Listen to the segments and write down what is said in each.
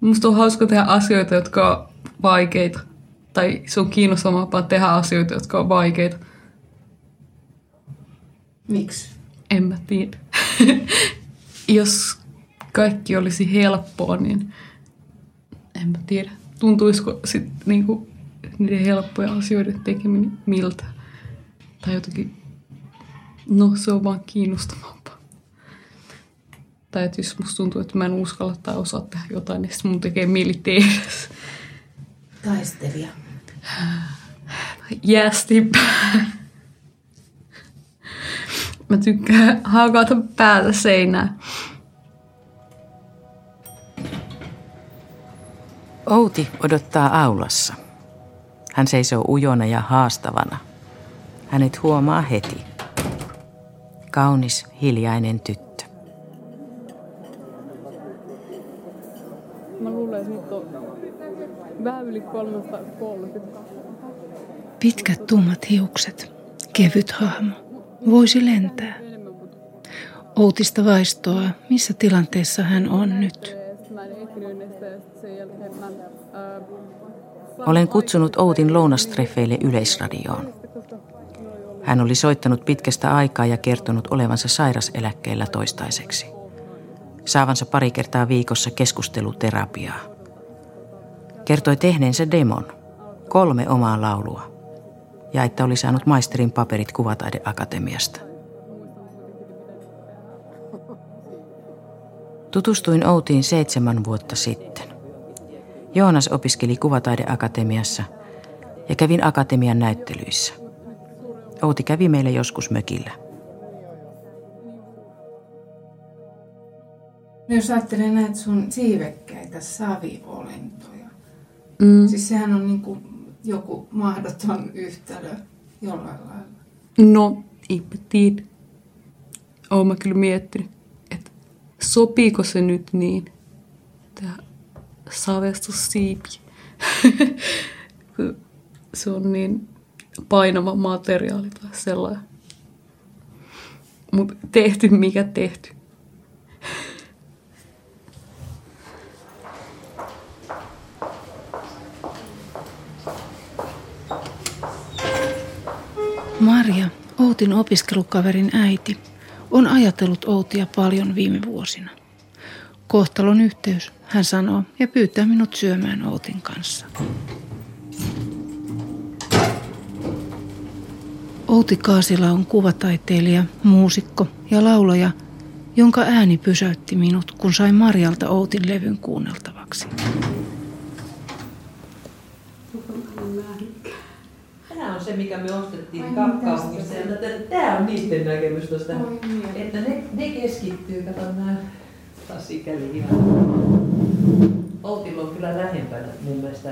Musta on hauska tehdä asioita, jotka on vaikeita. Tai se on kiinnostavampaa tehdä asioita, jotka on vaikeita. Miksi? En mä tiedä. Jos kaikki olisi helppoa, niin en mä tiedä. Tuntuisiko sit niinku niiden helppoja asioiden tekeminen miltä? Tai jotenkin, no se on vaan kiinnostavampaa. Tai että jos musta tuntuu, että mä en uskalla tai osaa tehdä jotain, niin sit mun tekee mieli tehdä. Taistelija. Jästi Mä tykkään hakata päätä seinään. Outi odottaa aulassa. Hän seisoo ujona ja haastavana. Hänet huomaa heti. Kaunis, hiljainen tyttö. Vähän yli 330. Pitkät tummat hiukset, kevyt hahmo. Voisi lentää. Outista vaistoa, missä tilanteessa hän on nyt. Olen kutsunut Outin lounastreffeille yleisradioon. Hän oli soittanut pitkästä aikaa ja kertonut olevansa sairaseläkkeellä toistaiseksi. Saavansa pari kertaa viikossa keskusteluterapiaa. Kertoi tehneensä demon, kolme omaa laulua, ja että oli saanut maisterin paperit Kuvataideakatemiasta. Tutustuin Outiin seitsemän vuotta sitten. Joonas opiskeli Kuvataideakatemiassa ja kävin akatemian näyttelyissä. Outi kävi meille joskus mökillä. Jos ajattelee näitä sun siivekkäitä saviolentoja, Mm. siis sehän on niin kuin joku mahdoton yhtälö jollain lailla. No, tiedä. Oon mä kyllä miettinyt, että sopiiko se nyt niin, tämä savestussiipi. Se on niin painava materiaali tai sellainen. Mutta tehty mikä tehty. Maria, Outin opiskelukaverin äiti, on ajatellut Outia paljon viime vuosina. Kohtalon yhteys, hän sanoo, ja pyytää minut syömään Outin kanssa. Outi Kaasila on kuvataiteilija, muusikko ja laulaja, jonka ääni pysäytti minut, kun sain Marjalta Outin levyn kuunneltavaksi. Tämä on se, mikä me ostettiin kaupungista. Ja tämä on niiden näkemys tuosta, että ne, ne keskittyy, kato nämä taas sikäli ihan. Outilla on kyllä lähempänä mun mielestä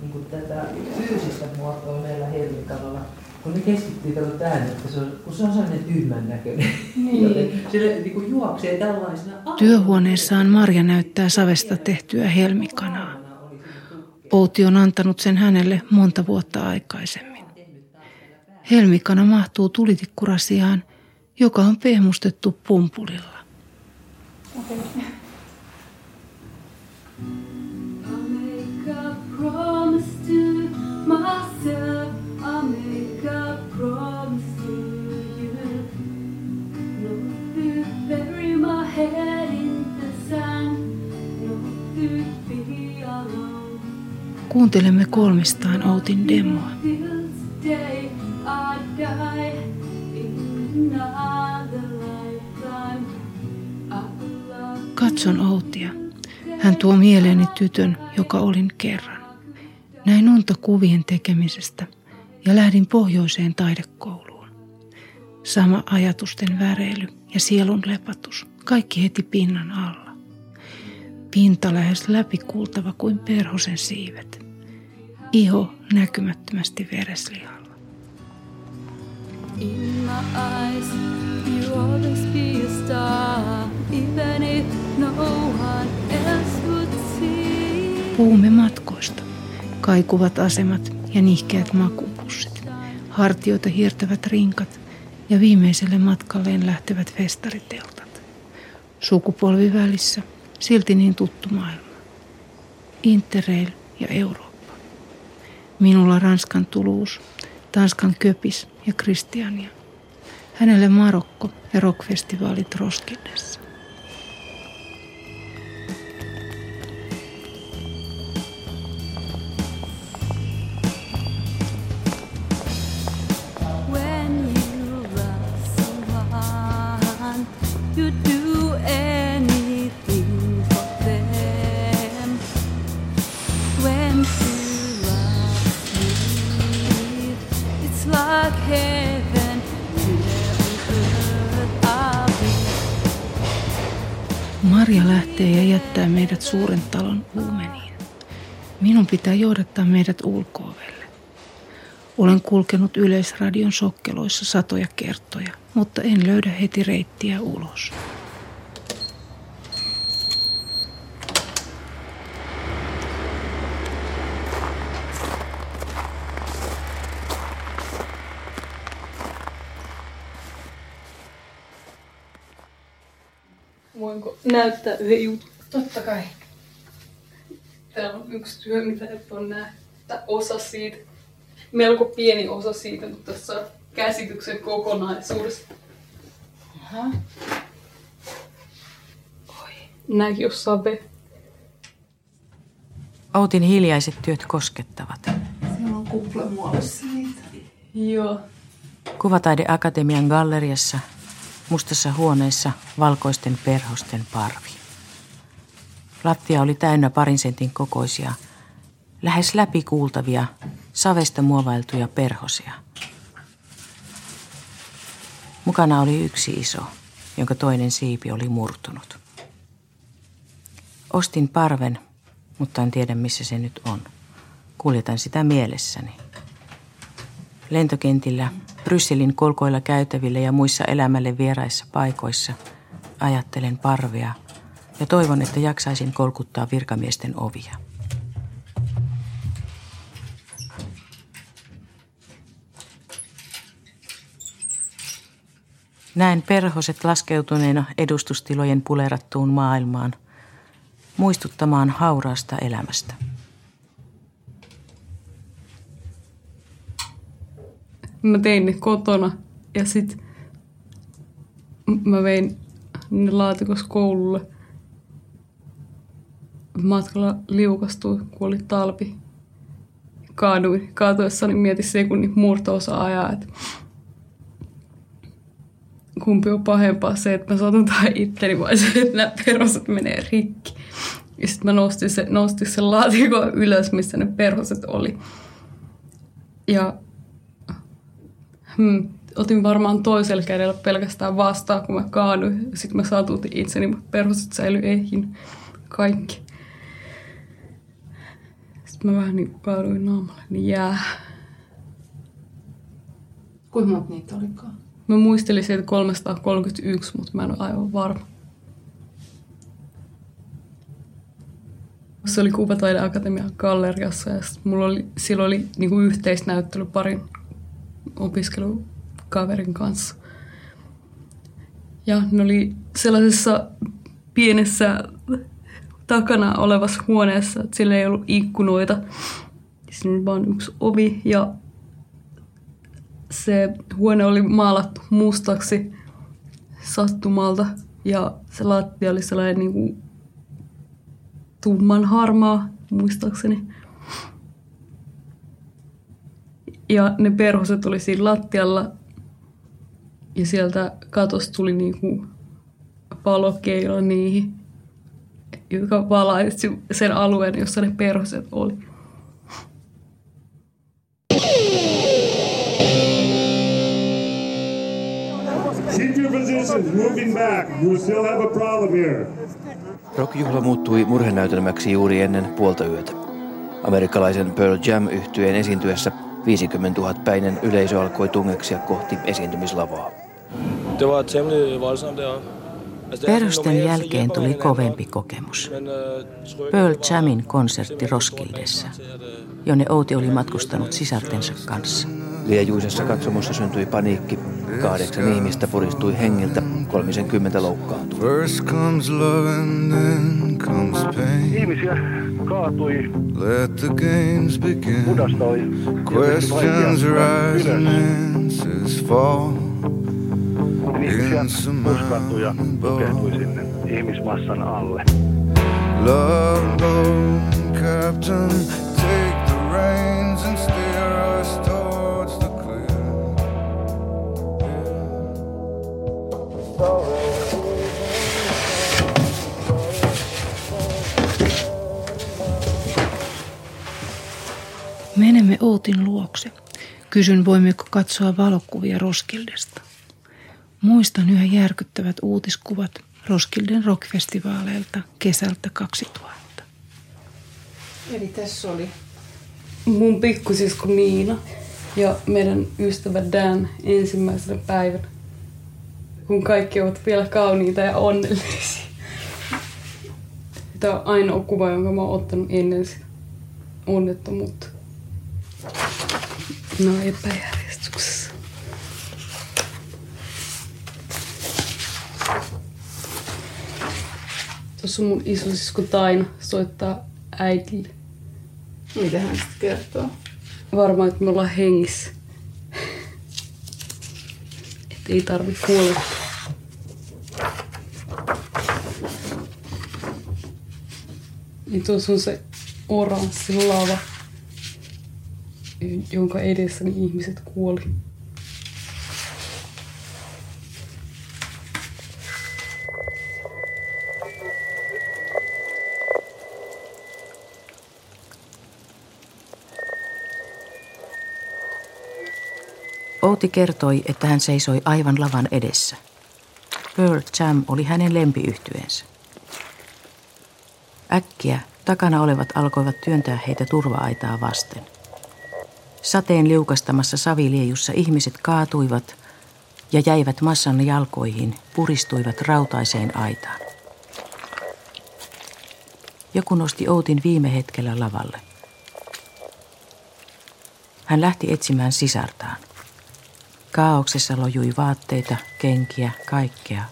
niin kuin tätä fyysistä muotoa meillä Helmikalolla. Kun ne keskittyy kato tähän, että se on, kun se on sellainen tyhmän näköinen. Niin. Joten sille niin kuin juoksee tällaisena. Työhuoneessaan Marja näyttää savesta tehtyä helmikanaa. Outi on antanut sen hänelle monta vuotta aikaisemmin. Helmikana mahtuu tulitikkurasiaan, joka on pehmustettu pumpulilla. Kuuntelemme kolmistaan Outin demoa. Till today I die in another lifetime. Katson Outia. Hän tuo mieleeni tytön, joka olin kerran. Näin unta kuvien tekemisestä ja lähdin pohjoiseen taidekouluun. Sama ajatusten väreily ja sielun lepatus, kaikki heti pinnan alla. Pinta lähes läpikultava kuin perhosen siivet. Iho näkymättömästi vereslihalla. No. Puhumme matkoista. Kaikuvat asemat ja nihkeät makupussit. Hartioita hiertävät rinkat ja viimeiselle matkalleen lähtevät festariteltat. Sukupolvi välissä, silti niin tuttu maailma. Interrail ja Eurooppa. Minulla Ranskan Toulouse, Tanskan Köpis ja Kristiania. Hänelle Marokko ja rockfestivaalit Roskildessa. When Marja lähtee ja jättää meidät suuren talon uumeniin. Minun pitää johdattaa meidät ulkoovelle. Olen kulkenut yleisradion sokkeloissa satoja kertoja, mutta en löydä heti reittiä ulos. Näyttää yhden jutun? Totta kai. Täällä on yksi työ, mitä et ole nähnyt. Tai osa siitä. Melko pieni osa siitä, mutta tässä on käsityksen kokonaisuudesta. Aha. Nämäkin on save. Outin hiljaiset työt koskettavat. Siellä on kuplamuodossa niitä. Joo. Kuvataideakatemian galleriassa, mustassa huoneessa, valkoisten perhosten parvi. Lattia oli täynnä parin sentin kokoisia, lähes läpikuultavia, savesta muovailtuja perhosia. Mukana oli yksi iso, jonka toinen siipi oli murtunut. Ostin parven, mutta en tiedä missä se nyt on. Kuljetan sitä mielessäni. Lentokentillä, Brysselin kolkoilla käytävillä ja muissa elämälle vieraissa paikoissa ajattelen parvea ja toivon, että jaksaisin kolkuttaa virkamiesten ovia. Näen perhoset laskeutuneena edustustilojen pulerattuun maailmaan, muistuttamaan hauraasta elämästä. Mä tein ne kotona ja sit mä vein ne laatikossa koululle. Matkalla liukastui, kun oli talpi. Kaaduin. Kaatuessani mietin sekunnin murto-osa ajaa, että kumpi on pahempaa se, että mä satun tai itteni vai se, että nämä perhoset menee rikki. Ja sitten mä nostin, se, nostin sen laatikon ylös, missä ne perhoset oli. Ja hmm, otin varmaan toisella kädellä pelkästään vastaan, kun mä kaaduin. Sitten mä satutin itseni, mutta perhoset säilyi eihin kaikki. Sitten mä vähän niin kaaduin naamalle, niin jää. Kuinka monta niitä olikaan? Mä muistelin sieltä 331, mutta mä en ole aivan varma. Se oli Kuvataideakatemian galleriassa ja mulla oli, silloin oli niinku yhteisnäyttely parin opiskelukaverin kanssa. Ja ne oli sellaisessa pienessä takana olevassa huoneessa, että sillä ei ollut ikkunoita. Siinä oli vain yksi ovi ja se huone oli maalattu mustaksi sattumalta ja se lattia oli sellainen niin kuin tumman harmaa, muistaakseni. Ja ne perhoset oli siinä lattialla ja sieltä katosta tuli niin kuin palokeila niihin, jotka valaisi sen alueen, jossa ne perhoset oli. Keep your positions, moving back. You still have a problem here. Rockjuhla muuttui murhenäytelmäksi juuri ennen puolta yötä. Amerikkalaisen Pearl Jam yhtyeen esiintyessä 50 000 päinen yleisö alkoi tungeksia kohti esiintymislavaa. Er så jälkeen tuli kovempi kokemus. Øh, Pearl Jamin konsertti Roskildessa, øh, jonne Outi oli matkustanut sisartensa kanssa. Liejuisessa katsomossa syntyi paniikki. Kahdeksan ihmistä puristui hengiltä, 30 loukkaantui. First comes love and then comes pain. Ihmisiä kaatui. Let the games begin. Questions rise and answers fall. Ihmisiä tuskaantui ja tukehtui sinne ihmismassan alle. Love captain, take the reins Menemme Outin luokse. Kysyn, voimmeko katsoa valokuvia Roskildesta. Muistan yhä järkyttävät uutiskuvat Roskilden rockfestivaaleilta kesältä 2000. Eli tässä oli Mun pikkusisko Miina ja meidän ystävä Dan ensimmäisenä päivänä, kun kaikki ovat vielä kauniita ja onnellisia. Tämä on ainoa kuva, jonka mä oon ottanut ennen sitä onnettomuutta. No epäjärjestyksessä. Tuossa on mun isosisko Taina soittaa äitille. Mitä hän sitten kertoo? Varmaan, että me ollaan hengissä. Että ei tarvi kuolla. Niin tuossa on se oranssi lava, jonka edessä niin ihmiset kuoli. Outi kertoi, että hän seisoi aivan lavan edessä. Pearl Jam oli hänen lempiyhtyensä. Äkkiä takana olevat alkoivat työntää heitä turva-aitaa vasten. Sateen liukastamassa saviliejussa ihmiset kaatuivat ja jäivät massan jalkoihin, puristuivat rautaiseen aitaan. Joku nosti Outin viime hetkellä lavalle. Hän lähti etsimään sisartaan. Kaauksessa lojui vaatteita, kenkiä, kaikkea.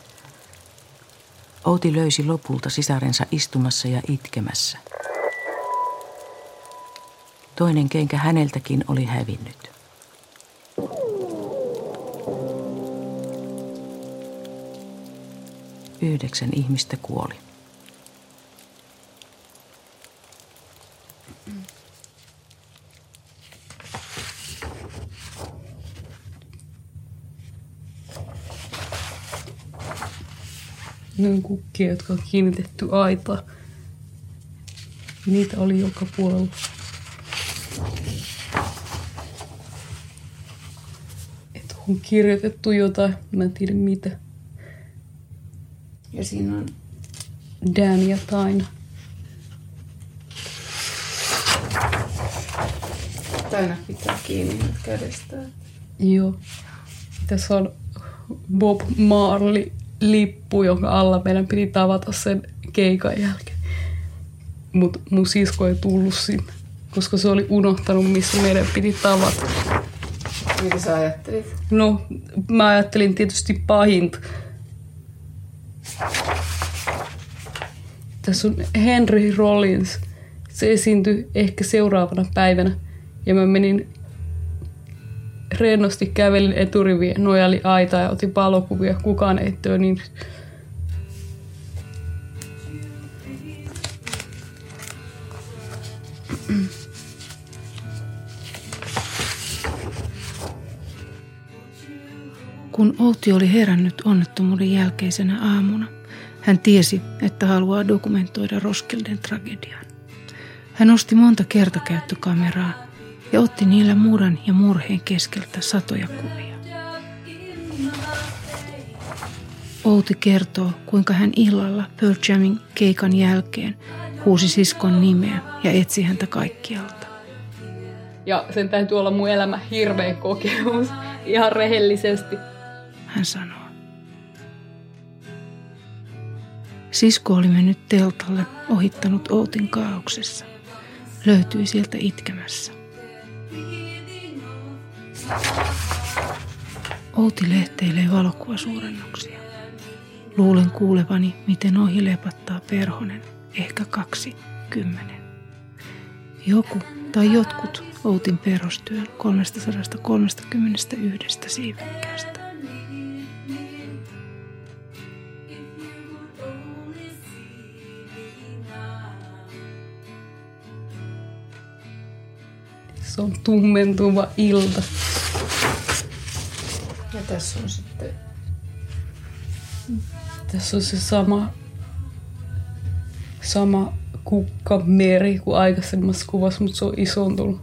Outi löysi lopulta sisarensa istumassa ja itkemässä. Toinen kenkä häneltäkin oli hävinnyt. Yhdeksän ihmistä kuoli. Ne on kukkia, jotka on kiinnitetty aitaan. Niitä oli joka puolella. On kirjoitettu jotain, mä en tiedä mitä. Ja siinä on Dan ja Taina. Taina pitää kiinni nyt kädestään. Joo. Tässä on Bob Marley lippu, jonka alla meidän piti tavata sen keikan jälkeen. Mutta mun sisko ei tullut sinne, koska se oli unohtanut, missä meidän piti tavata. Mitä sä ajattelit? No, mä ajattelin tietysti pahinta. Tässä on Henry Rollins. Se esiintyi ehkä seuraavana päivänä. Ja mä menin rennosti kävelin eturivien nojali aita ja otin valokuvia. Kukaan ei niin Kun Outi oli herännyt onnettomuuden jälkeisenä aamuna, hän tiesi, että haluaa dokumentoida Roskilden tragedian. Hän osti monta kertakäyttökameraa ja otti niillä muran ja murheen keskeltä satoja kuvia. Outi kertoo, kuinka hän illalla Pearl Jamin keikan jälkeen huusi siskon nimeä ja etsi häntä kaikkialta. Ja sen täytyy olla mun elämä hirveä kokemus, ihan rehellisesti. Hän sanoo. Sisko oli mennyt teltalle, ohittanut Outin kaauksessa. Löytyi sieltä itkemässä. Outi lehteilee valokuvasuurennuksia. Luulen kuulevani, miten ohi lepattaa perhonen, ehkä kaksi, kymmenen. Joku tai jotkut Outin perhostyön 331 siivekkäästä. Se on tummentuva ilta. Ja tässä on sitten Tässä on se sama, sama kukkameri kuin aikaisemmassa kuvassa, mutta se on isontunut.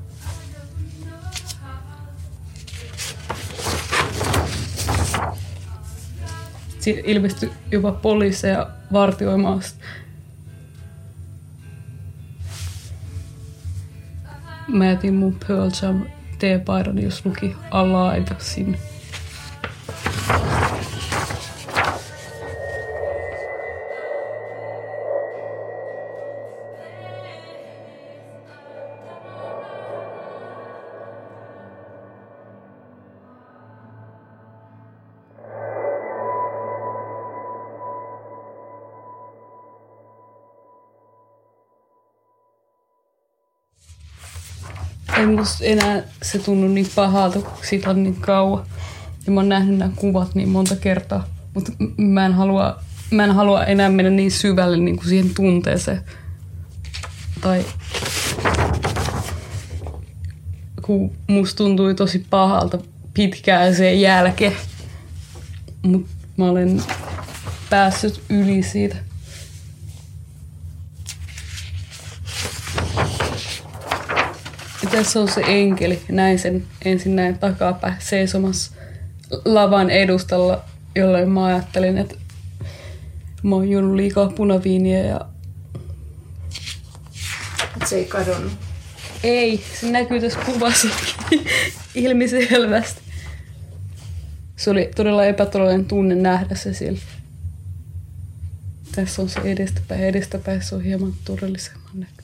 Siinä ilmestyi jopa poliiseja vartioimaan Mä jätin mun Pearl Jam teepaidan, jos luki Alive sinne. Ei musta enää se tunnu niin pahalta, kun siitä on niin kauan. Ja mä oon nähnyt nämä kuvat niin monta kertaa. Mutta mä en halua, mä en halua enää mennä niin syvälle niin kuin siihen tunteeseen. Tai kun musta tuntui tosi pahalta pitkään sen jälkeen. Mutta mä olen päässyt yli siitä. Tässä on se enkeli. Näin sen ensin näin takapäin seisomassa lavan edustalla, jolloin mä ajattelin, että mä oon juonut liikaa punaviiniä ja se ei kadonnut. ei, se näkyy tässä kuvassakin ilmiselvästi. Se oli todella epätodellinen tunne nähdä se sillä. Tässä on se edestäpäin. Edestäpäin se on hieman todellisemman näköinen.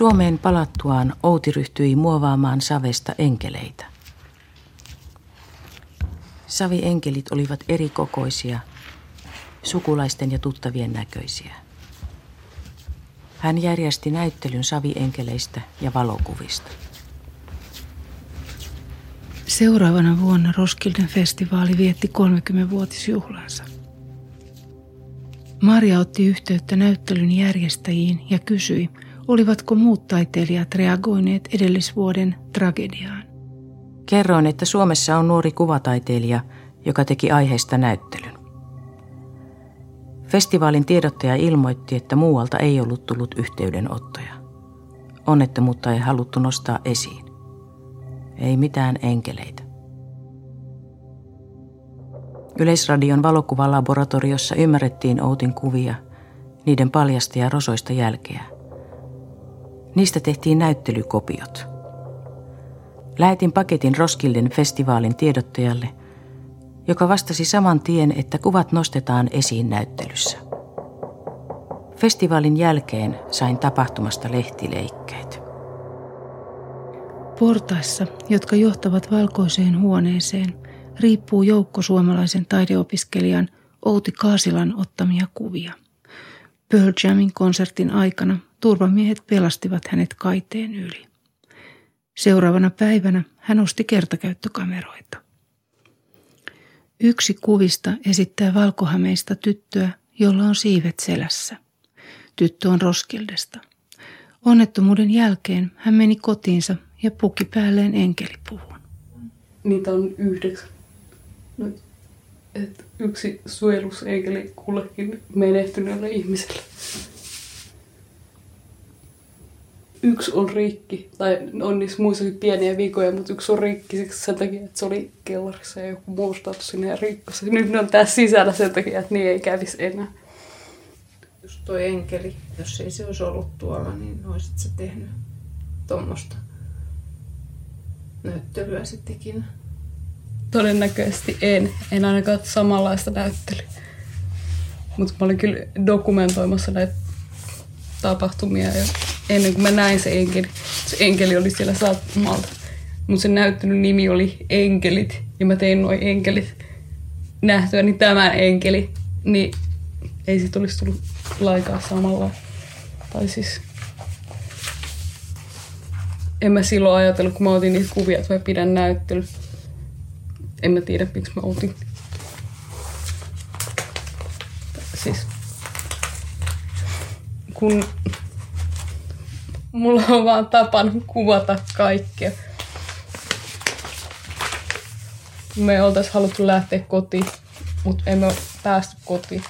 Suomeen palattuaan Outi ryhtyi muovaamaan savesta enkeleitä. Savionkelit olivat eri kokoisia, sukulaisten ja tuttavien näköisiä. Hän järjesti näyttelyn savienkeleistä ja valokuvista. Seuraavana vuonna Roskilden festivaali vietti 30-vuotisjuhlansa. Maria otti yhteyttä näyttelyn järjestäjiin ja kysyi, olivatko muut taiteilijat reagoineet edellisvuoden tragediaan. Kerroin, että Suomessa on nuori kuvataiteilija, joka teki aiheesta näyttelyn. Festivaalin tiedottaja ilmoitti, että muualta ei ollut tullut yhteydenottoja. Onnettomuutta ei haluttu nostaa esiin. Ei mitään enkeleitä. Yleisradion valokuvalaboratoriossa ymmärrettiin Outin kuvia, niiden paljasta ja rosoista jälkeä. Niistä tehtiin näyttelykopiot. Lähetin paketin Roskilden festivaalin tiedottajalle, joka vastasi saman tien, että kuvat nostetaan esiin näyttelyssä. Festivaalin jälkeen sain tapahtumasta lehtileikkeet. Portaissa, jotka johtavat valkoiseen huoneeseen, riippuu joukko suomalaisen taideopiskelijan Outi Kaasilan ottamia kuvia. Pearl Jamin konsertin aikana turvamiehet pelastivat hänet kaiteen yli. Seuraavana päivänä hän osti kertakäyttökameroita. Yksi kuvista esittää valkohameista tyttöä, jolla on siivet selässä. Tyttö on Roskildesta. Onnettomuuden jälkeen hän meni kotiinsa ja puki päälleen enkelipuvun. Niitä on yhdeksän. No, et yksi suojelusenkeli kullekin menehtyneelle ihmiselle. Yksi on rikki, tai on niissä muissakin pieniä vikoja, mutta yksi on rikki siksi sen takia, että se oli kellarissa ja joku muu sinne ja rikko se. Nyt ne on tässä sisällä sen takia, että niin ei kävisi enää. Just toi enkeli, jos ei se olisi ollut tuolla, niin olisit sä tehnyt tuommoista näyttelyä sitten ikinä. Todennäköisesti en. En ainakaan samanlaista näyttelyä. Mutta mä olin kyllä dokumentoimassa näitä tapahtumia ja ennen kuin mä näin se enkeli, se enkeli oli siellä sattumalta. Mutta sen näyttänyt nimi oli Enkelit ja mä tein noin enkelit nähtyä, niin tämä enkeli, niin ei sit olisi tullut laikaa samalla. Tai siis en mä silloin ajatellut, kun mä otin niitä kuvia, että mä pidän näyttely. En mä tiedä, miksi mä otin. Siis kun mulla on vaan tapana kuvata kaikkea. Me oltais haluttu lähteä kotiin, mutta emme päästy kotiin.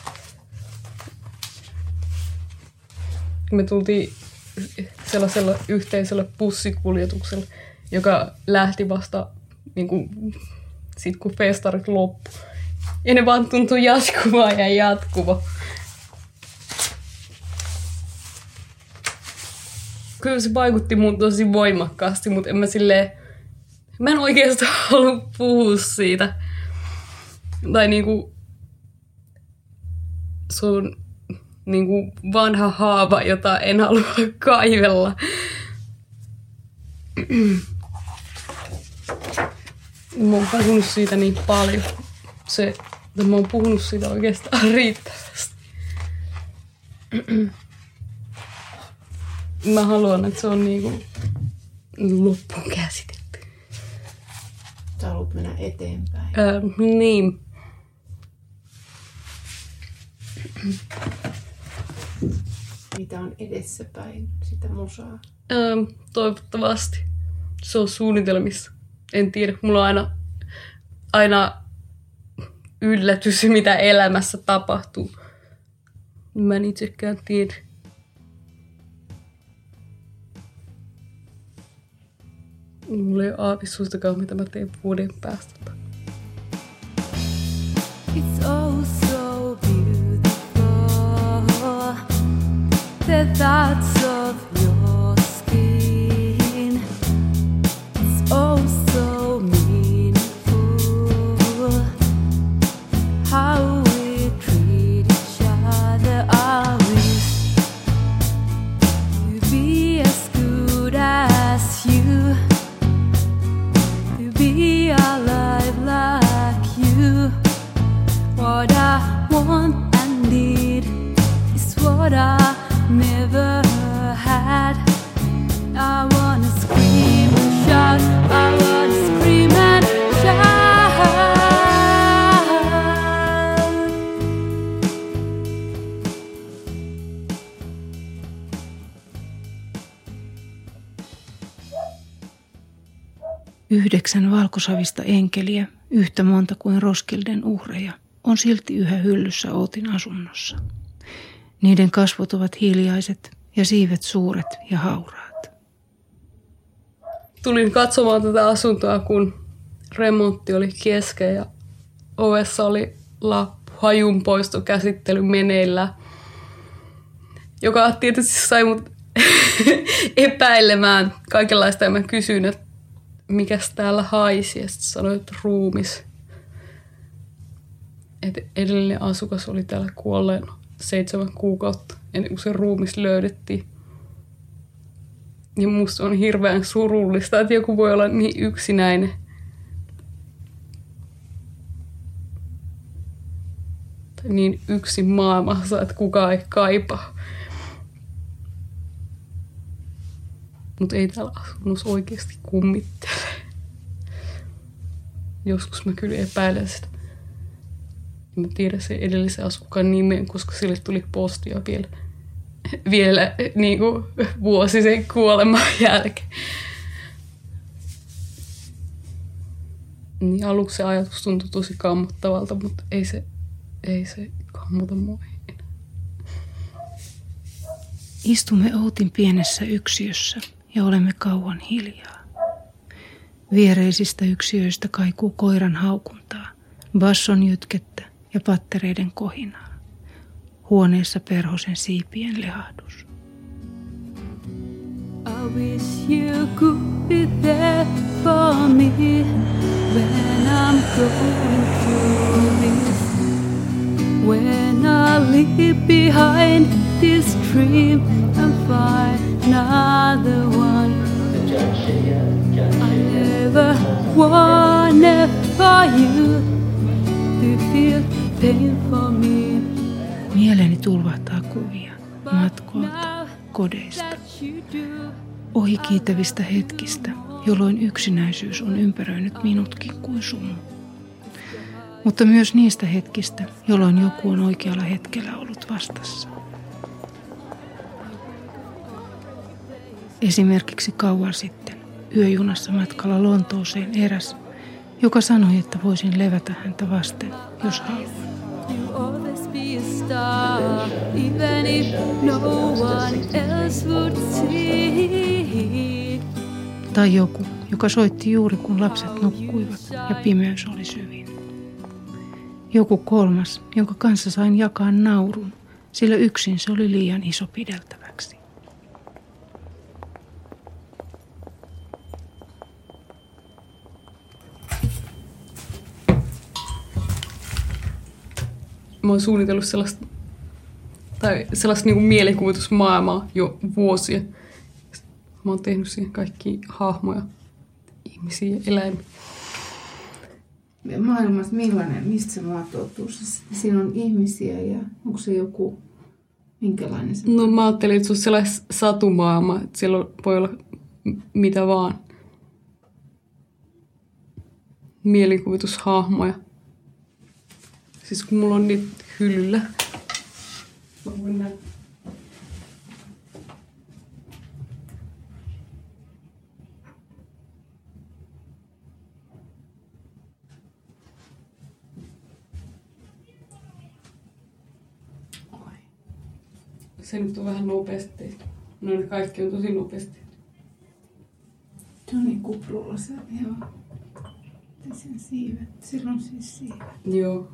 Me tultiin sellaisella yhteisellä bussikuljetuksella, joka lähti vasta niin kuin, sit kun festarit loppu. Ja ne vaan tuntui jatkuvaa ja jatkuva. Kyllä se vaikutti mun tosi voimakkaasti, mutta en mä silleen, mä en oikeastaan halua puhua siitä. Tai niinku, se on niinku vanha haava, jota en halua kaivella. Mä oon puhunut siitä niin paljon. Se, että mä oon puhunut siitä oikeastaan riittävästi. Mä haluan, että se on niinku loppuun käsitetty. Sä haluat mennä eteenpäin. Öö, niin. Mitä on edessäpäin sitä musaa? Öö, toivottavasti. Se on suunnitelmissa. En tiedä. Mulla on aina, aina yllätys, mitä elämässä tapahtuu. Mä en itsekään tiedä. Mulla ei ole aavistustakaan, mitä mä teen vuoden päästä. It's oh so beautiful. The thoughts of your enkeliä, yhtä monta kuin Roskilden uhreja, on silti yhä hyllyssä Ootin asunnossa. Niiden kasvot ovat hiljaiset ja siivet suuret ja hauraat. Tulin katsomaan tätä asuntoa, kun remontti oli kesken ja ovessa oli lappu hajunpoistokäsittely meneillä, joka tietysti sai mut epäilemään kaikenlaista ja mä kysyin, että mikäs täällä haisi ja sitten sanoin, että ruumis. Et edellinen asukas oli täällä kuolleen seitsemän kuukautta ennen kuin se ruumis löydettiin. Ja musta on hirveän surullista, että joku voi olla niin yksinäinen. Tai niin yksin maailmassa, että kukaan ei kaipaa. Mutta ei täällä asunnossa oikeasti kummittele. Joskus mä kyllä epäilen sitä. Mä tiedän sen edellisen asukkaan nimen, koska sille tuli postia vielä, vielä niin kuin vuosi sen kuoleman jälkeen. Niin aluksi se ajatus tuntui tosi kammottavalta, mutta ei se, ei se kammota mua. Istumme Outin pienessä yksiössä ja olemme kauan hiljaa. Viereisistä yksiöistä kaikuu koiran haukuntaa, basson jytkettä ja pattereiden kohinaa. Huoneessa perhosen siipien lehahdus. I wish you could be there for me when I'm going through this. When I leave behind this dream and find another one. I never wanted for you to feel pain for me. Mieleeni tulvahtaa kuvia matkoilta, kodeista, ohi kiitävistä hetkistä, jolloin yksinäisyys on ympäröinyt minutkin kuin sumu. Mutta myös niistä hetkistä, jolloin joku on oikealla hetkellä ollut vastassa. Esimerkiksi kauan sitten yöjunassa matkalla Lontooseen eräs, joka sanoi, että voisin levätä häntä vasten, jos haluan. Tai joku, joka soitti juuri kun lapset nukkuivat ja pimeys oli syvin. Joku kolmas, jonka kanssa sain jakaa naurun, sillä yksin se oli liian iso pideltäväksi. Mä oon suunnitellut sellaista, tai sellaista niin kuin mielikuvitusmaailmaa jo vuosia. Mä oon tehnyt siihen kaikki hahmoja, ihmisiä eläimiä. Maailmassa millainen, mistä se muotoutuu? Se- Siinä on ihmisiä ja onko se joku, minkälainen se No mä ajattelin, että se on sellainen satumaailma, että siellä voi olla mitä vaan. Mielikuvitushahmoja. Siis kun mulla on niitä hyllyllä. Mä voin näyttää. Nyt on vähän nopeasti. No ne kaikki on tosi nopeasti. Se on niin kuprulla se, joo. Miten sen siivet? Sillä on siis siivet. Joo.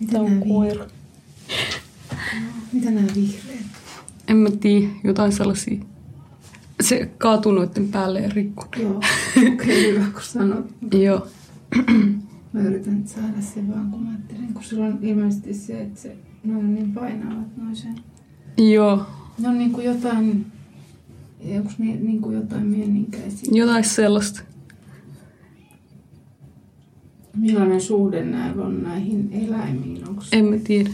Mitä Tää on nämä koira. Mitä nämä vihreät? En mä tiedä, jotain sellaisia. Se kaatuu noiden päälle ja rikkoi. Joo, okei, okay, hyvä kun sanot. Joo. Mä yritän nyt saada sen vaan, kun mä ajattelin, kun sulla on ilmeisesti se, että se, ne on niin painavat noin sen. Joo. Ne on niin kuin jotain, onko ne niin kuin jotain mienninkäisiä? Jotain sellaista. Millainen suhde näillä on näihin eläimiin? Onko se? En mä tiedä.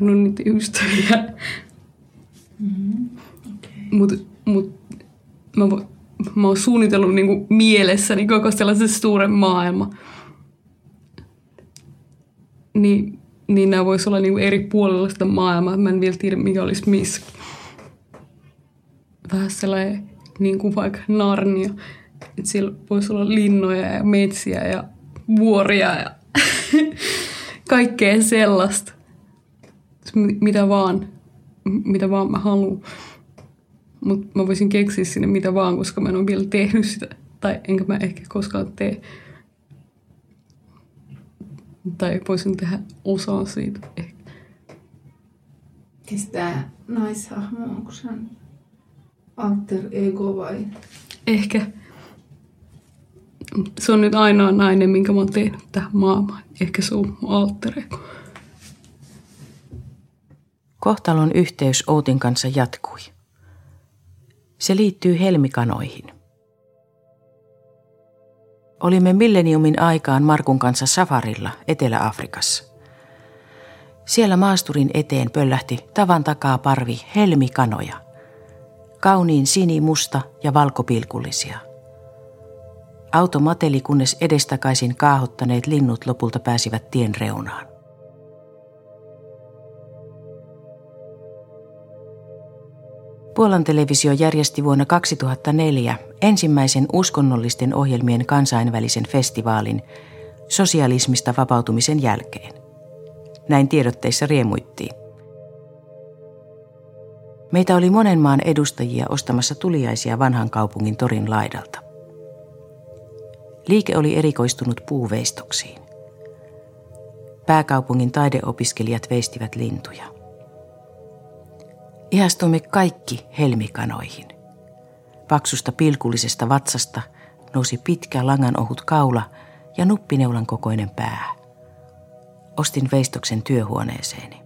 Ne on niitä ystäviä. Mm-hmm. Mut, mut mä, vo, mä oon suunnitellut niinku mielessäni koko sellaisen suuren maailma. Niin, niin nämä vois olla niinku eri puolilla sitä maailmaa. Mä en vielä tiedä, mikä olisi missä. Vähän sellainen, niin kuin vaikka Narnia. Että siellä voisi olla linnoja ja metsiä ja vuoria ja kaikkea sellaista. Mi- Mitä vaan, mitä vaan mä haluan. Mutta mä voisin keksiä sinne mitä vaan, koska mä en ole vielä tehnyt sitä. Tai enkä mä ehkä koskaan tee. Tai voisin tehdä osaa siitä ehkä. Kestää naishahmo, onko se alter ego vai? Ehkä. Se on nyt ainoa nainen, minkä mä oon tehnyt tähän maailmaan. Ehkä se on mun alter ego. Kohtalon yhteys Outin kanssa jatkui. Se liittyy helmikanoihin. Olimme milleniumin aikaan Markun kanssa safarilla Etelä-Afrikassa. Siellä maasturin eteen pöllähti tavan takaa parvi helmikanoja. Kauniin sinimusta ja valkopilkullisia. Auto mateli, kunnes edestakaisin kaahottaneet linnut lopulta pääsivät tien reunaan. Puolan televisio järjesti vuonna 2004 ensimmäisen uskonnollisten ohjelmien kansainvälisen festivaalin sosialismista vapautumisen jälkeen. Näin tiedotteissa riemuittiin. Meitä oli monen maan edustajia ostamassa tuliaisia vanhan kaupungin torin laidalta. Liike oli erikoistunut puuveistoksiin. Pääkaupungin taideopiskelijat veistivät lintuja. Ihastuimme kaikki helmikanoihin. Paksusta pilkullisesta vatsasta nousi pitkä langan ohut kaula ja nuppineulan kokoinen pää. Ostin veistoksen työhuoneeseeni.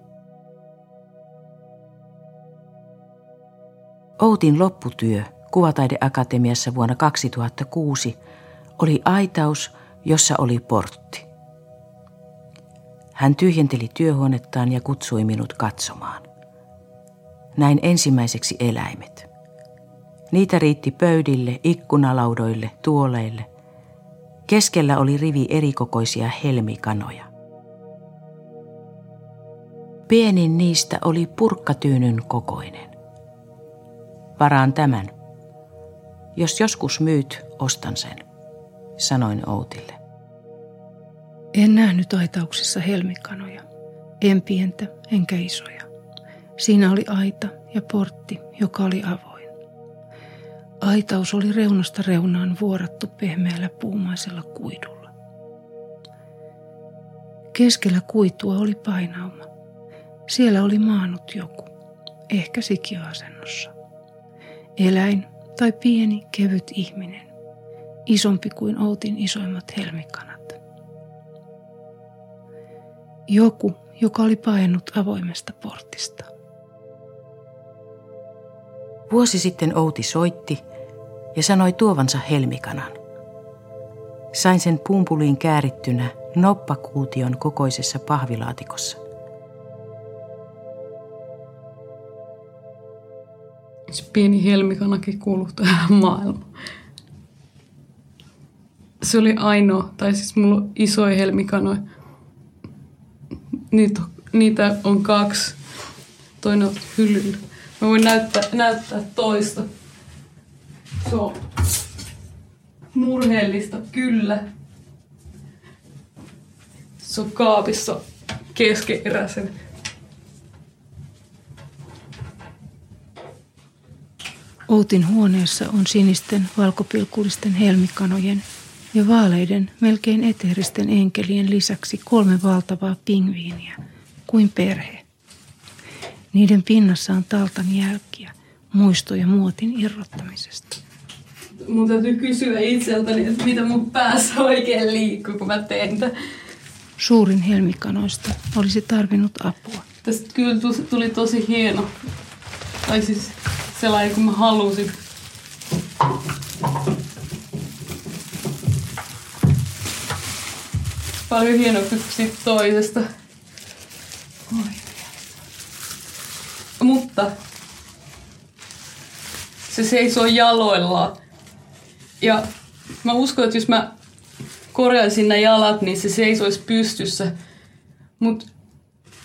Outin lopputyö Kuvataideakatemiassa vuonna 2006 oli aitaus, jossa oli portti. Hän tyhjenteli työhuonettaan ja kutsui minut katsomaan. Näin ensimmäiseksi eläimet. Niitä riitti pöydille, ikkunalaudoille, tuoleille. Keskellä oli rivi erikokoisia helmikanoja. Pienin niistä oli purkkatyynyn kokoinen. Varaan tämän. Jos joskus myyt, ostan sen, sanoin Outille. En nähnyt aitauksessa helmikanoja. En pientä, enkä isoja. Siinä oli aita ja portti, joka oli avoin. Aitaus oli reunasta reunaan vuorattu pehmeällä puumaisella kuidulla. Keskellä kuitua oli painauma. Siellä oli maanut joku, ehkä sikiöasennossa. Eläin tai pieni kevyt ihminen, isompi kuin Outin isoimmat helmikanat. Joku, joka oli paennut avoimesta portista. Vuosi sitten Outi soitti ja sanoi tuovansa helmikanan. Sain sen pumpuliin käärittynä noppakuution kokoisessa pahvilaatikossa. Se pieni helmikanakin kuuluu tähän maailmaan. Se oli ainoa, tai siis mulla on isoja helmikanoja. Niitä, on kaksi. Toinen on hyllyllä. Mä voin näyttää, näyttää toista. Se on murheellista, kyllä. Se on kaapissa keskeeräisen. Outin huoneessa on sinisten valkopilkullisten helmikanojen ja vaaleiden, melkein eteeristen enkelien lisäksi kolme valtavaa pingviiniä, kuin perhe. Niiden pinnassa on taltan jälkiä, muistoja muotin irrottamisesta. Mun täytyy kysyä itseltäni, että mitä mun päässä oikein liikkuu, kun mä teen tätä. Suurin helmikanoista olisi tarvinnut apua. Tästä kyllä tuli tosi hieno. Tai siis sellainen, kun mä halusin. Paljon hienompi kuin toisesta. Oi. Mutta se seisoo jaloillaan. Ja mä uskon, että jos mä korjaisin nämä jalat, niin se seisoisi pystyssä. Mutta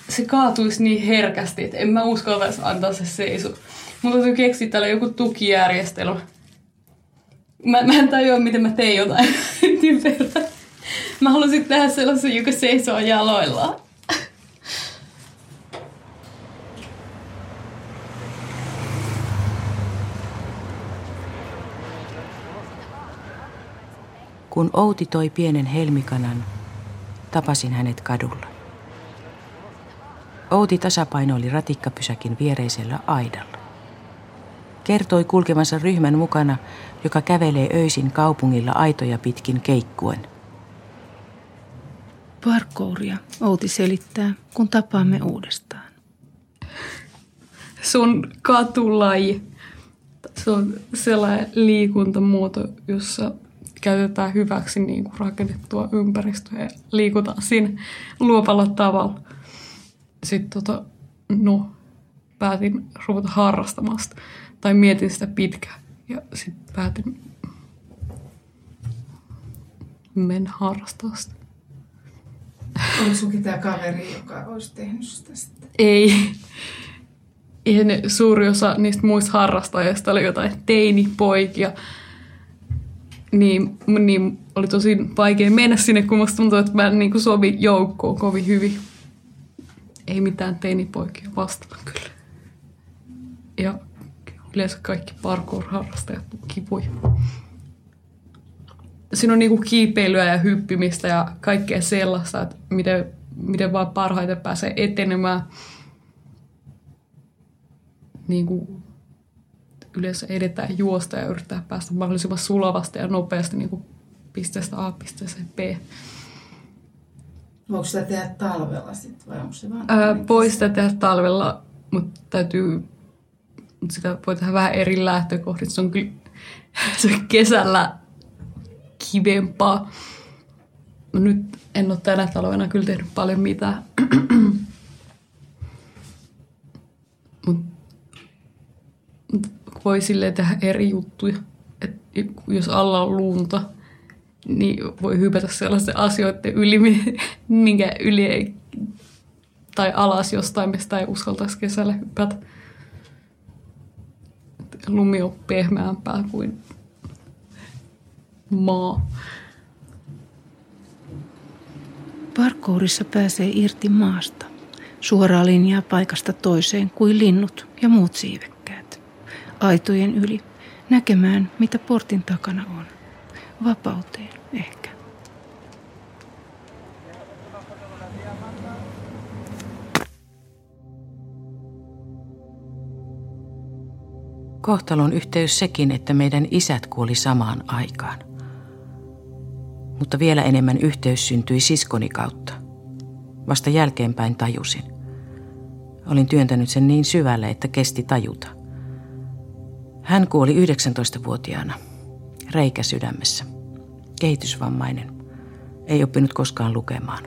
se kaatuisi niin herkästi, että en mä uskaltaisi antaa se seiso. Mun täytyy keksiä täällä joku tukijärjestelmä. Mä, mä en tajua, miten mä tein jotain. Mä halusin tehdä sellaisen, joka seisoo jaloillaan. Kun Outi toi pienen helmikanan, tapasin hänet kadulla. Outi tasapainoili ratikkapysäkin viereisellä aidalla. Kertoi kulkevansa ryhmän mukana, joka kävelee öisin kaupungilla aitoja pitkin keikkuen. Parkouria Outi selittää, kun tapaamme uudestaan. Se on katulaji. Se on sellainen liikuntamuoto, jossa käytetään hyväksi niin kuin rakennettua ympäristöä ja liikutaan siinä luopalla tavalla. Sitten tota, no, päätin ruveta harrastamaan sitä, tai mietin sitä pitkään. Ja sitten päätin mennä harrastaa sitä. Oli sunkin tämä kaveri, joka olisi tehnyt sitä sitten? Ei. Suuri osa niistä muista harrastajista oli jotain teinipoikia. Niin, niin oli tosi vaikea mennä sinne, kun musta tuntuu, että mä niin sovin joukkoon kovin hyvin. Ei mitään teinipoikia vastaan kyllä. Ja yleensä kaikki parkour-harrastajat on kivoja. Siinä on niinku kiipeilyä ja hyppimistä ja kaikkea sellaista, että miten, miten vaan parhaiten pääsee etenemään. Niinku yleensä edetään juosta ja yrittää päästä mahdollisimman sulavasti ja nopeasti niin kuin pisteestä A pisteeseen B. Voiko sitä tehdä talvella sitten vai onko se vaan? Ää, voi sitä tehdä talvella, mutta täytyy, mut sitä voi tehdä vähän eri lähtökohdista. Se on kyllä se on kesällä kivempaa. No nyt en ole tänä talvena kyllä tehnyt paljon mitään. Mutta mut voi silleen tehdä eri juttuja. Et jos alla on lunta, niin voi hypätä sellaisten asioiden yli, mi- minkä yli ei, tai alas jostain, mistä ei uskaltaisi kesällä hypätä. Lumi on pehmeämpää kuin maa. Parkourissa pääsee irti maasta, suoraa linjaa paikasta toiseen kuin linnut ja muut siivekkäät. Aitojen yli, näkemään mitä portin takana on. Vapauteen ehkä. Kohtalon yhteys sekin, että meidän isät kuoli samaan aikaan. Mutta vielä enemmän yhteys syntyi siskoni kautta. Vasta jälkeenpäin tajusin. Olin työntänyt sen niin syvälle, että kesti tajuta. Hän kuoli 19-vuotiaana, reikä sydämessä. Kehitysvammainen. Ei oppinut koskaan lukemaan.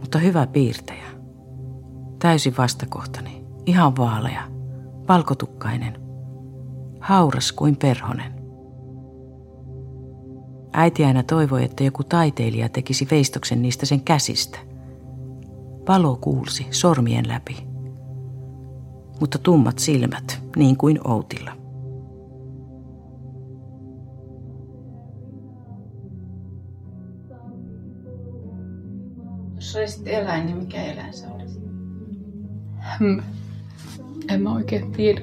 Mutta hyvä piirtäjä. Täysin vastakohtani. Ihan vaalea. Valkotukkainen. Hauras kuin perhonen. Äiti aina toivoi, että joku taiteilija tekisi veistoksen niistä sen käsistä. Valo kuulsi sormien läpi. Mutta tummat silmät, niin kuin Outilla. Olisit eläin, niin mikä eläin sä olisit? Hmm. En mä oikein tiedä.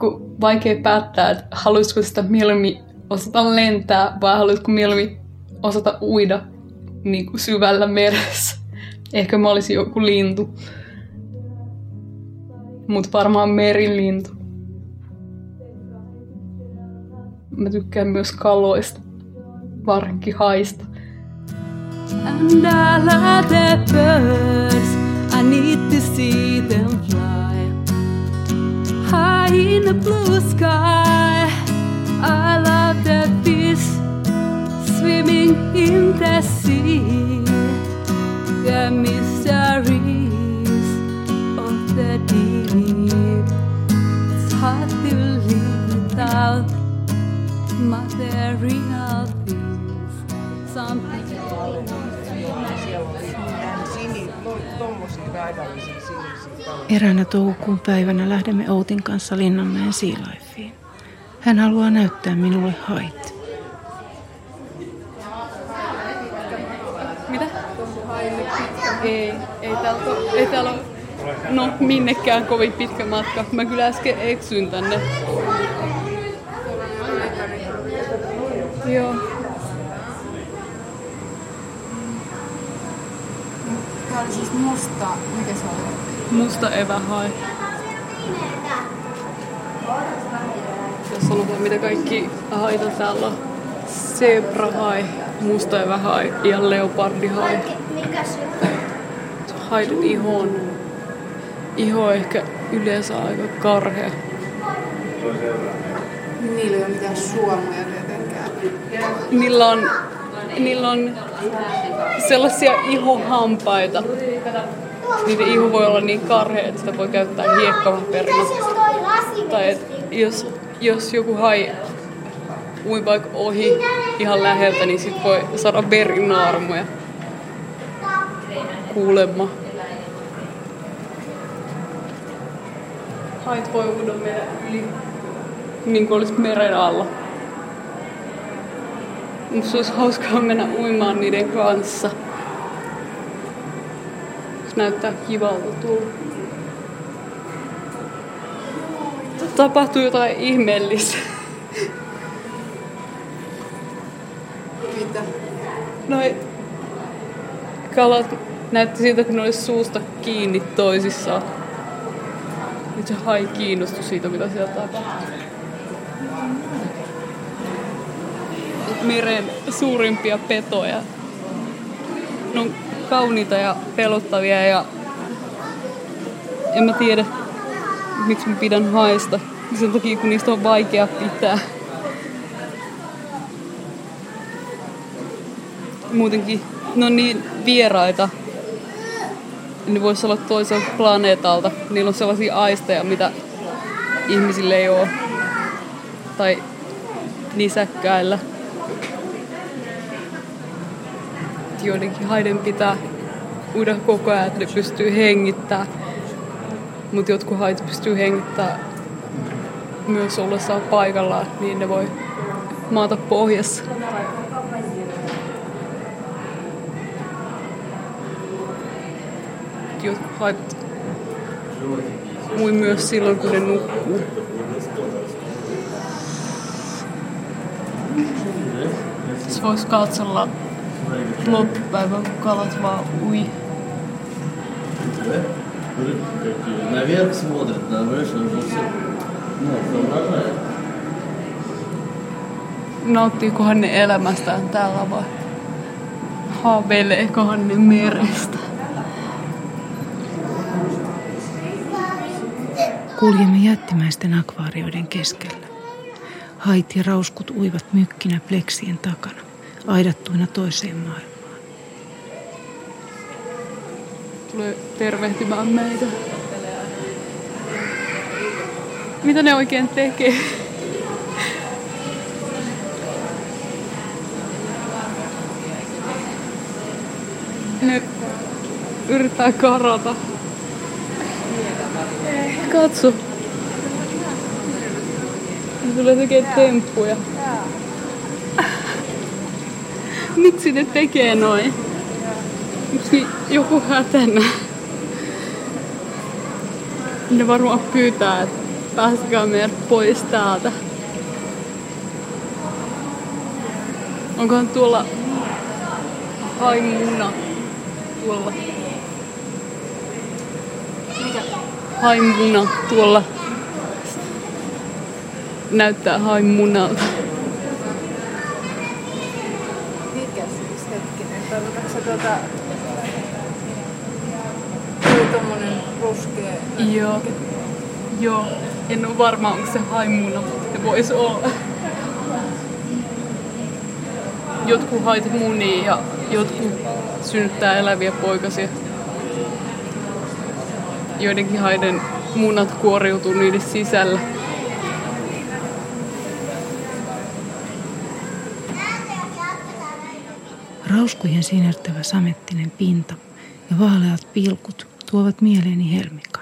Kun vaikea päättää, että haluaisiko sitä mieluummin osata lentää vai haluaisiko mieluummin osata uida niin kuin syvällä meressä. Ehkä mä olisin joku lintu. Mutta varmaan merilintu. Mä tykkään myös kaloista. Varsinkin haista. And I love the birds. I need to see them fly high in the blue sky. I love the fish swimming in the sea. The mysteries of the deep. It's hard to live without material things. Some Eräänä toukokuun päivänä lähdemme Outin kanssa Linnanmäen Sea Lifeen. Hän haluaa näyttää minulle hait. Mitä? Ei, ei täällä, ole, ei täällä ole, no minnekään kovin pitkä matka. Mä kyllä äsken eksyin tänne. Joo. Tää oli siis musta, mikä se oli? Musta evähai. Jos sanotaan mitä kaikki haita täällä on. Zebrahai, musta evähai ja leopardihai. Haidut ihoon. Iho on ehkä yleensä aika karhea. Niillä ei ole mitään suomuja tietenkään. Niillä on, niillä on sellaisia ihohampaita. Niiden iho voi olla niin karhea, että sitä voi käyttää hiekkapaperina. Tai et jos, jos joku hai ui vaikka ohi ihan läheltä, niin sit voi saada verinaarmuja. Kuulemma. Hait voi uida meidän yli, niin kuin olisi meren alla. Mutta se olisi hauskaa mennä uimaan niiden kanssa. Se näyttää kivalta tuolla. Tapahtuu jotain ihmeellistä. Mitä? Noi kalat näytti siltä, että ne olisi suusta kiinni toisissaan. Nyt se hai kiinnostui siitä, mitä siellä tapahtuu. Meren suurimpia petoja. ne on kauniita ja pelottavia ja en mä tiedä, miksi mä pidän haista. Sen takia, kun niistä on vaikea pitää. Muutenkin ne on niin vieraita. Ne vois olla toiselta planeetalta. Niillä on sellaisia aisteja, mitä ihmisille ei ole. Tai nisäkkäillä. Joidenkin haiden pitää uida koko ajan, että ne pystyy hengittämään. Mutta jotkut hait pystyy hengittämään myös ollessaan paikallaan, niin ne voi maata pohjassa. Jotkut hait mui myös silloin, kun ne nukkuu. Se voisi katsella loppupäivän, kun kalat vaan ui. Наверх смотрит, да, знаешь, он же все ну, соображает. Nauttiikohan ne elämästään täällä vai haaveileekohan ne merestä? Kuljemme jättimäisten akvaarioiden keskellä. Hait ja rauskut uivat mykkinä pleksien takana, aidattuina toiseen maailmaan. Tulee tervehtimään meitä. Mitä ne oikein tekee? Ne yrittää karata. Katso. Ne tulee tekee temppuja. Miksi ne tekee noin? Miksi joku hätänä? Ne varmaan pyytää, että pääskää meidät pois täältä. Onkohan tuolla haimuna? Tuolla. Haimuna tuolla. Näyttää haimunalta. Mikä siis hetkinen? Tarkoitatko se tota... Tuo tommonen ruskea... Joo. Joo. En ole varma, onko se haimuna, mutta voisi olla. Jotkut hait munii ja jotkut synnyttää eläviä poikasia. Joidenkin haiden munat kuoriutuu niiden sisällä. Rauskujen sinertävä samettinen pinta ja vaaleat pilkut tuovat mieleeni helmikanat.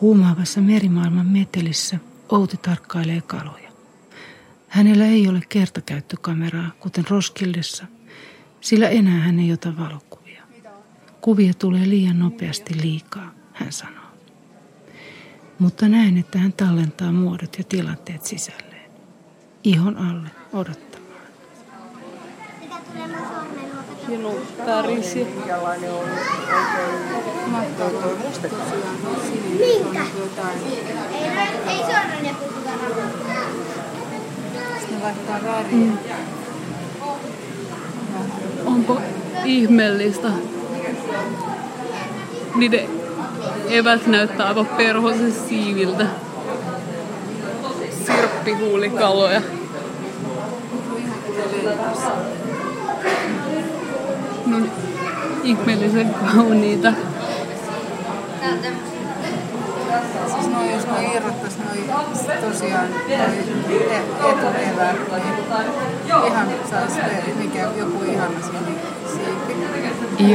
Huumaavassa merimaailman metelissä Outi tarkkailee kaloja. Hänellä ei ole kertakäyttökameraa, kuten Roskildessa, sillä enää hän ei ota valokuvia. Kuvia tulee liian nopeasti liikaa, hän sanoo. Mutta näen, että hän tallentaa muodot ja tilanteet sisälleen. Ihon alle odottamaan. Hieno värisiä. Minkä? Ei, ei se ole ne vaihtaa väriä. Mm. Onko ihmeellistä? Niiden evät näyttää aivan perhosen siiviltä. Sirppihuulikaloja. No, ihmeellisen kauniita. Siis noin, jos noi irrottais noi tosiaan noi etueväät, niin ihan sais te- mikä joku ihana sinne siipi.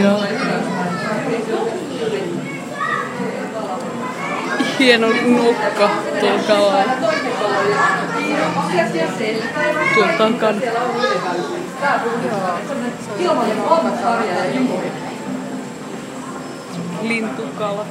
Joo. Hieno nokka tuolla kalalla. Tuo takana. Lintukala.